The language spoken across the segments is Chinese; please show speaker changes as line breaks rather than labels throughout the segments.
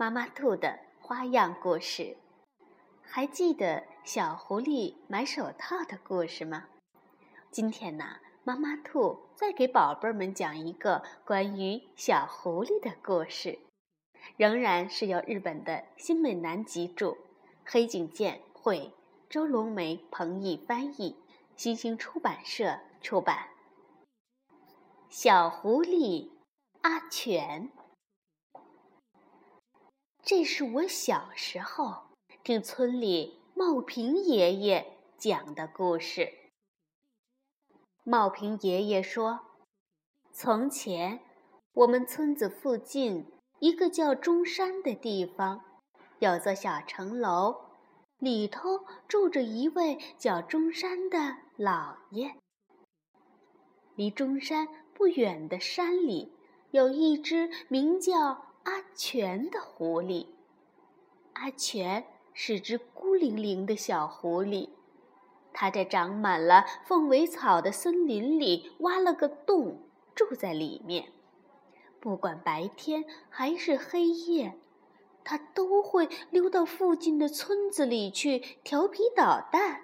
妈妈兔的花样故事，还记得小狐狸买手套的故事吗？今天呢，妈妈兔再给宝贝们讲一个关于小狐狸的故事，仍然是由日本的新美南吉著，黑井健绘，周龙梅、彭毅翻译，新星出版社出版。小狐狸阿全。这是我小时候听村里茂平爷爷讲的故事。茂平爷爷说：“从前，我们村子附近一个叫中山的地方，有座小城楼，里头住着一位叫中山的老爷。离中山不远的山里，有一只名叫……”阿全的狐狸，阿全是只孤零零的小狐狸，它在长满了凤尾草的森林里挖了个洞，住在里面。不管白天还是黑夜，它都会溜到附近的村子里去调皮捣蛋，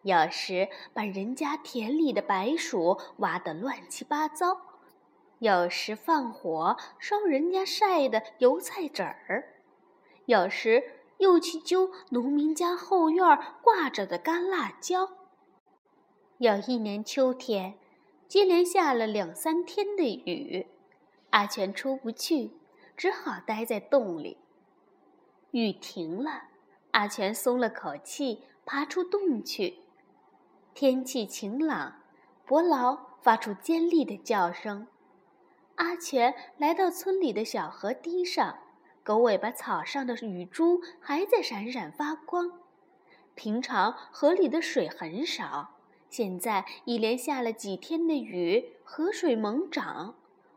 有时把人家田里的白薯挖得乱七八糟。有时放火烧人家晒的油菜籽儿，有时又去揪农民家后院挂着的干辣椒。有一年秋天，接连下了两三天的雨，阿全出不去，只好待在洞里。雨停了，阿全松了口气，爬出洞去。天气晴朗，伯劳发出尖利的叫声。阿全来到村里的小河堤上，狗尾巴草上的雨珠还在闪闪发光。平常河里的水很少，现在一连下了几天的雨，河水猛涨。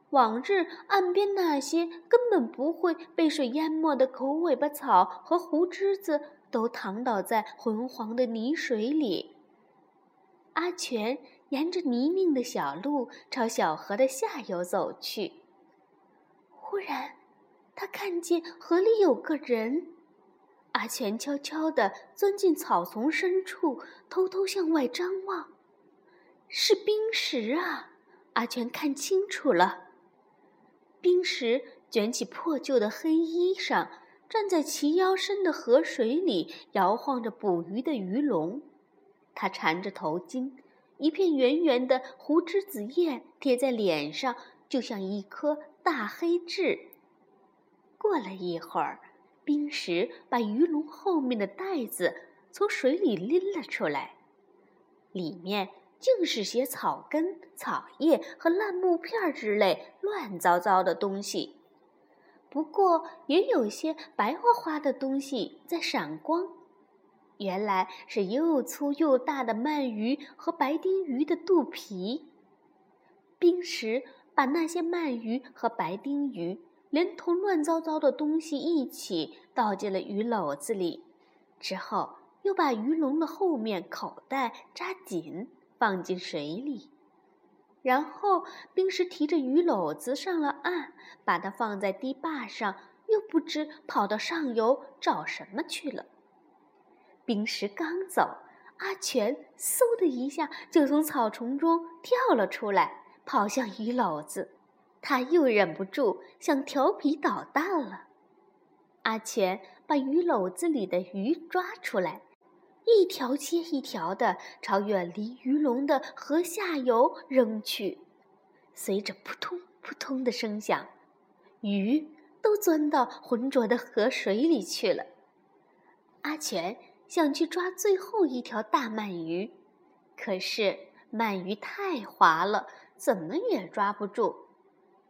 往日岸边那些根本不会被水淹没的狗尾巴草和胡枝子，都躺倒在浑黄的泥水里。阿全。沿着泥泞的小路朝小河的下游走去。忽然，他看见河里有个人。阿全悄悄地钻进草丛深处，偷偷向外张望。是冰石啊！阿全看清楚了。冰石卷起破旧的黑衣裳，站在齐腰深的河水里，摇晃着捕鱼的鱼笼。他缠着头巾。一片圆圆的胡枝子叶贴在脸上，就像一颗大黑痣。过了一会儿，冰石把鱼笼后面的袋子从水里拎了出来，里面竟是些草根、草叶和烂木片之类乱糟糟的东西。不过，也有些白花花的东西在闪光。原来是又粗又大的鳗鱼和白丁鱼的肚皮。冰石把那些鳗鱼和白丁鱼连同乱糟糟的东西一起倒进了鱼篓子里，之后又把鱼笼的后面口袋扎紧，放进水里。然后冰石提着鱼篓子上了岸，把它放在堤坝上，又不知跑到上游找什么去了。冰石刚走，阿全嗖的一下就从草丛中跳了出来，跑向鱼篓子。他又忍不住想调皮捣蛋了。阿全把鱼篓子里的鱼抓出来，一条接一条的朝远离鱼笼的河下游扔去。随着扑通扑通的声响，鱼都钻到浑浊的河水里去了。阿全。想去抓最后一条大鳗鱼，可是鳗鱼太滑了，怎么也抓不住。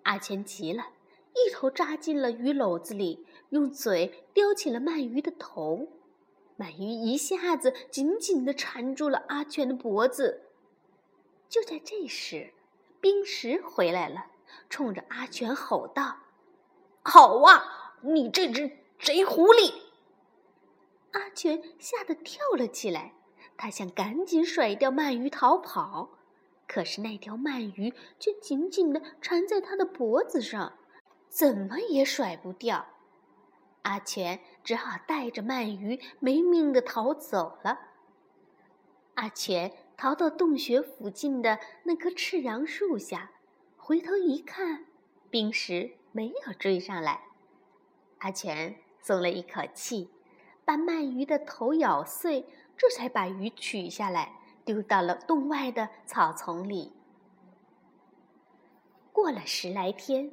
阿全急了，一头扎进了鱼篓子里，用嘴叼起了鳗鱼的头，鳗鱼一下子紧紧地缠住了阿全的脖子。就在这时，冰石回来了，冲着阿全吼道：“
好啊，你这只贼狐狸！”
阿全吓得跳了起来，他想赶紧甩掉鳗鱼逃跑，可是那条鳗鱼却紧紧地缠在他的脖子上，怎么也甩不掉。阿全只好带着鳗鱼没命地逃走了。阿全逃到洞穴附近的那棵赤杨树下，回头一看，冰石没有追上来。阿全松了一口气。把鳗鱼的头咬碎，这才把鱼取下来，丢到了洞外的草丛里。过了十来天，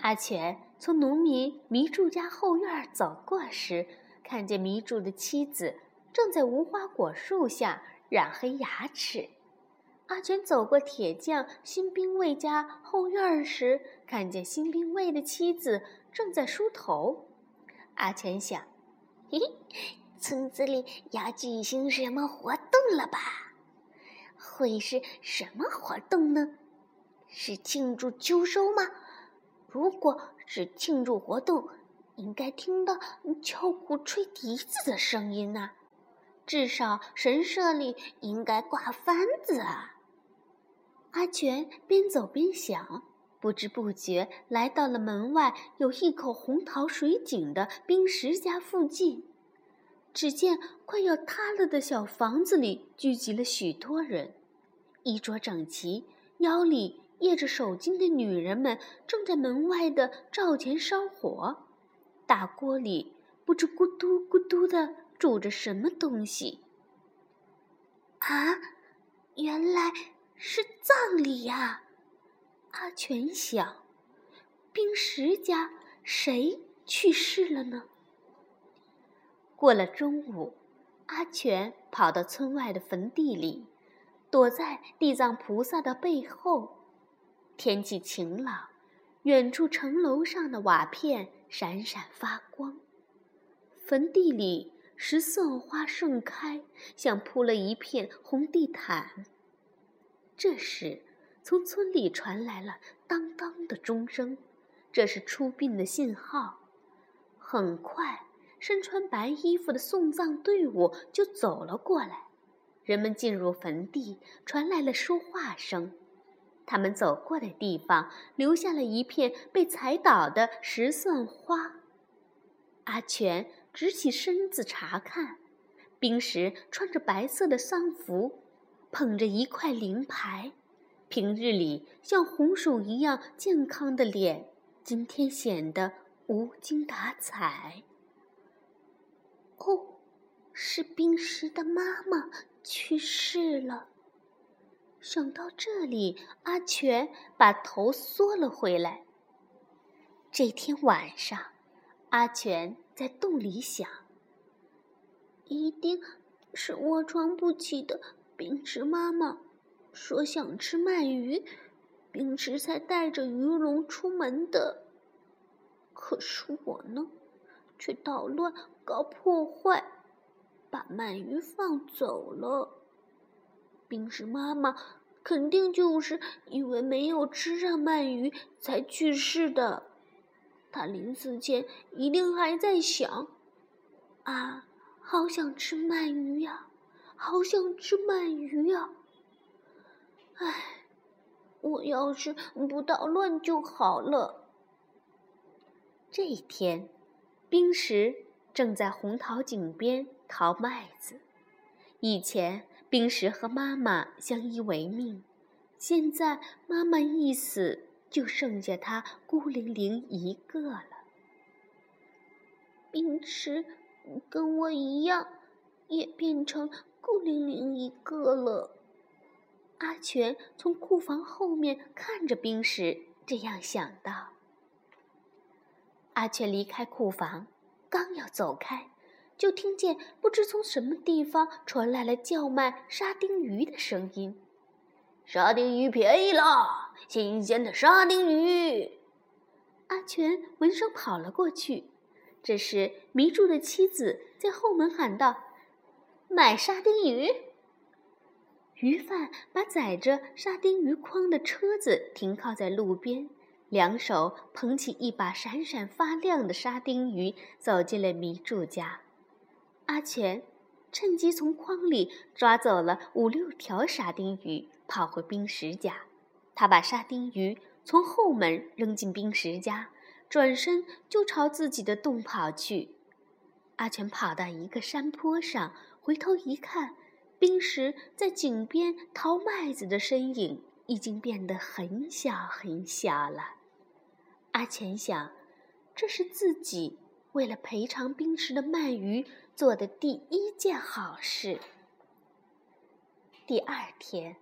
阿全从农民迷柱家后院走过时，看见迷柱的妻子正在无花果树下染黑牙齿。阿全走过铁匠新兵卫家后院时，看见新兵卫的妻子正在梳头。阿全想。
嘿，村子里要举行什么活动了吧？会是什么活动呢？是庆祝秋收吗？如果是庆祝活动，应该听到敲鼓、吹笛子的声音呐。至少神社里应该挂幡子啊。
阿全边走边想，不知不觉来到了门外有一口红桃水井的冰石家附近。只见快要塌了的小房子里聚集了许多人，衣着整齐、腰里掖着手巾的女人们正在门外的灶前烧火，大锅里不知咕嘟咕嘟的煮着什么东西。
啊，原来是葬礼呀！
阿全想，冰石家谁去世了呢？过了中午，阿全跑到村外的坟地里，躲在地藏菩萨的背后。天气晴朗，远处城楼上的瓦片闪闪发光。坟地里石蒜花盛开，像铺了一片红地毯。这时，从村里传来了当当的钟声，这是出殡的信号。很快。身穿白衣服的送葬队伍就走了过来，人们进入坟地，传来了说话声。他们走过的地方留下了一片被踩倒的石蒜花。阿全直起身子查看，冰石穿着白色的丧服，捧着一块灵牌，平日里像红薯一样健康的脸，今天显得无精打采。
哦，是冰石的妈妈去世了。
想到这里，阿全把头缩了回来。这天晚上，阿全在洞里想：
一定是卧床不起的冰石妈妈说想吃鳗鱼，冰石才带着鱼龙出门的。可是我呢？却捣乱、搞破坏，把鳗鱼放走了。冰石妈妈肯定就是因为没有吃上鳗鱼才去世的。她临死前一定还在想：啊，好想吃鳗鱼呀，好想吃鳗鱼呀！唉，我要是不捣乱就好了。
这一天。冰石正在红桃井边淘麦子。以前，冰石和妈妈相依为命，现在妈妈一死，就剩下他孤零零一个了。
冰石跟我一样，也变成孤零零一个了。
阿全从库房后面看着冰石，这样想到。阿全离开库房，刚要走开，就听见不知从什么地方传来了叫卖沙丁鱼的声音。
沙丁鱼便宜了，新鲜的沙丁鱼！
阿全闻声跑了过去，这时，迷住的妻子在后门喊道：“买沙丁鱼！”鱼贩把载着沙丁鱼筐的车子停靠在路边，两手捧起一把闪闪发亮的沙丁鱼，走进了迷住家。阿全趁机从筐里抓走了五六条沙丁鱼，跑回冰石家。他把沙丁鱼从后门扔进冰石家。转身就朝自己的洞跑去。阿全跑到一个山坡上，回头一看，冰石在井边淘麦子的身影已经变得很小很小了。阿全想，这是自己为了赔偿冰石的鳗鱼做的第一件好事。第二天，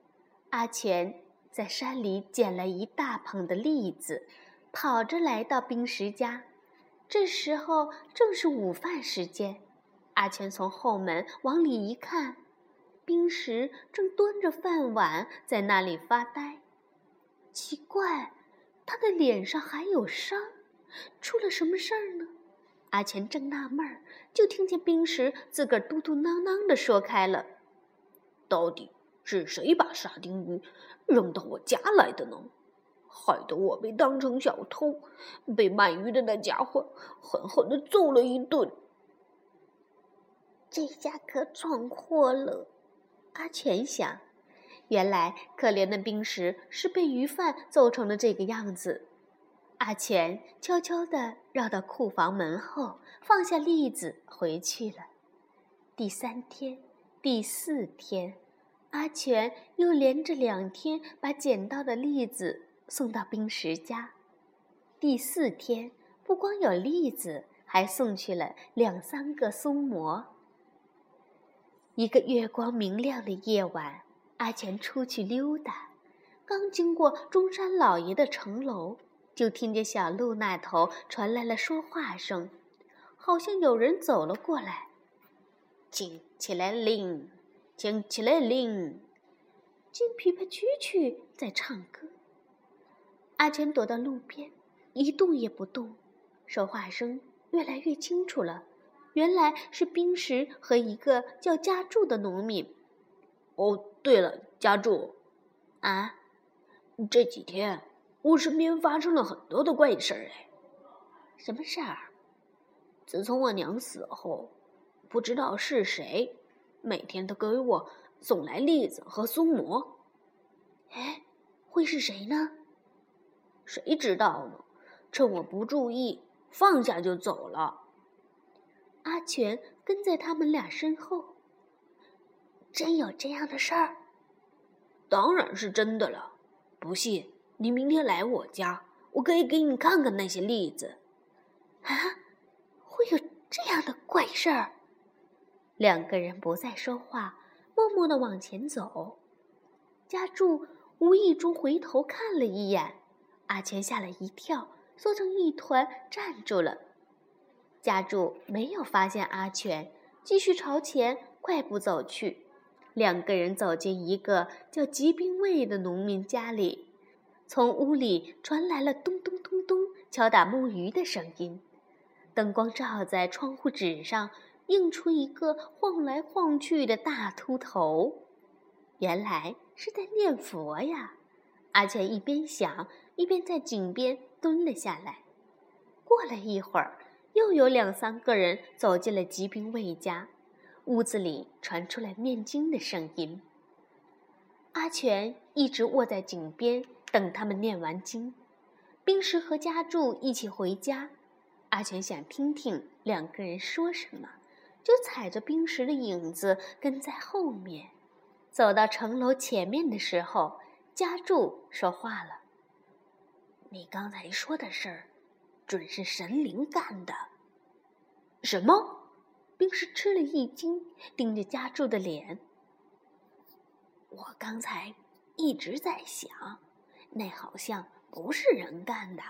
阿全在山里捡了一大捧的栗子。跑着来到冰石家，这时候正是午饭时间。阿全从后门往里一看，冰石正端着饭碗在那里发呆。奇怪，他的脸上还有伤，出了什么事儿呢？阿钱正纳闷儿，就听见冰石自个儿嘟嘟囔囔地说开了：“
到底是谁把沙丁鱼扔到我家来的呢？”害得我被当成小偷，被卖鱼的那家伙狠狠的揍了一顿。
这下可闯祸了，
阿全想。原来可怜的冰石是被鱼贩揍成了这个样子。阿全悄悄地绕到库房门后，放下栗子回去了。第三天、第四天，阿全又连着两天把捡到的栗子。送到冰石家，第四天不光有栗子，还送去了两三个松蘑。一个月光明亮的夜晚，阿全出去溜达，刚经过中山老爷的城楼，就听见小路那头传来了说话声，好像有人走了过来。
请起来铃，请起来铃，
金琵琶蛐蛐在唱歌。阿全躲到路边，一动也不动。说话声越来越清楚了，原来是冰石和一个叫家柱的农民。
哦，对了，家柱，
啊，
这几天我身边发生了很多的怪事儿哎。
什么事儿？
自从我娘死后，不知道是谁，每天都给我送来栗子和松蘑。
哎，会是谁呢？
谁知道呢？趁我不注意，放下就走了。
阿全跟在他们俩身后。真有这样的事儿？
当然是真的了。不信，你明天来我家，我可以给你看看那些例子。
啊，会有这样的怪事儿？两个人不再说话，默默的往前走。家柱无意中回头看了一眼。阿全吓了一跳，缩成一团站住了。家柱没有发现阿全，继续朝前快步走去。两个人走进一个叫吉兵卫的农民家里，从屋里传来了咚咚咚咚敲打木鱼的声音。灯光照在窗户纸上，映出一个晃来晃去的大秃头。原来是在念佛呀！阿全一边想。一边在井边蹲了下来。过了一会儿，又有两三个人走进了吉兵卫家，屋子里传出来念经的声音。阿全一直卧在井边等他们念完经。冰石和家柱一起回家，阿全想听听两个人说什么，就踩着冰石的影子跟在后面。走到城楼前面的时候，家柱说话了。
你刚才说的事儿，准是神灵干的。
什么？冰石吃了一惊，盯着家柱的脸。
我刚才一直在想，那好像不是人干的，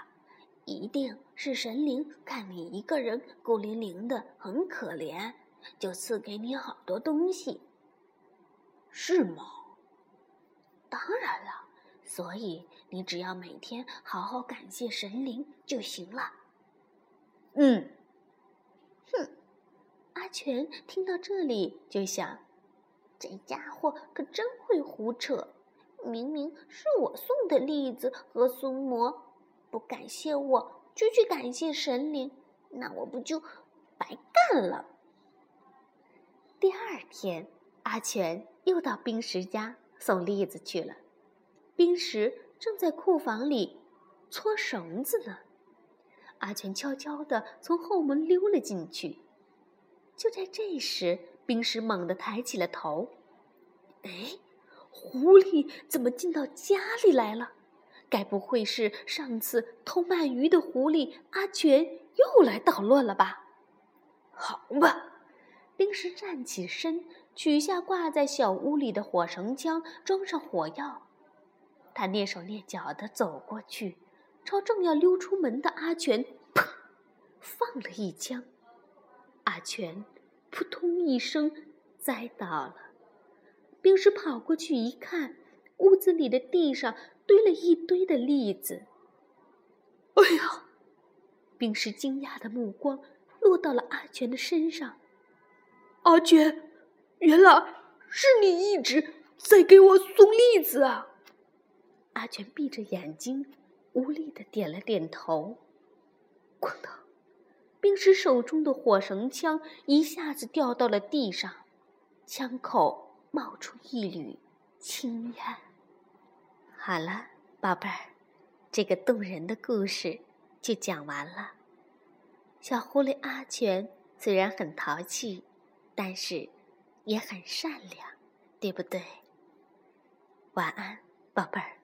一定是神灵看你一个人孤零零的，很可怜，就赐给你好多东西。
是吗？
当然了。所以，你只要每天好好感谢神灵就行了。
嗯，
哼！阿全听到这里就想：这家伙可真会胡扯！明明是我送的栗子和松蘑，不感谢我就去感谢神灵，那我不就白干了？
第二天，阿全又到冰石家送栗子去了。冰石正在库房里搓绳子呢。阿全悄悄地从后门溜了进去。就在这时，冰石猛地抬起了头：“哎！”狐狸怎么进到家里来了？该不会是上次偷鳗鱼的狐狸阿全又来捣乱了吧？好吧，冰石站起身，取下挂在小屋里的火绳枪，装上火药。他蹑手蹑脚地走过去，朝正要溜出门的阿全，砰，放了一枪。阿全扑通一声栽倒了。冰石跑过去一看，屋子里的地上堆了一堆的栗子。哎呀！冰石惊讶的目光落到了阿全的身上。阿全，原来是你一直在给我送栗子啊！阿全闭着眼睛，无力的点了点头。哐当！冰石手中的火绳枪一下子掉到了地上，枪口。冒出一缕青烟。好了，宝贝儿，这个动人的故事就讲完了。小狐狸阿全虽然很淘气，但是也很善良，对不对？晚安，宝贝儿。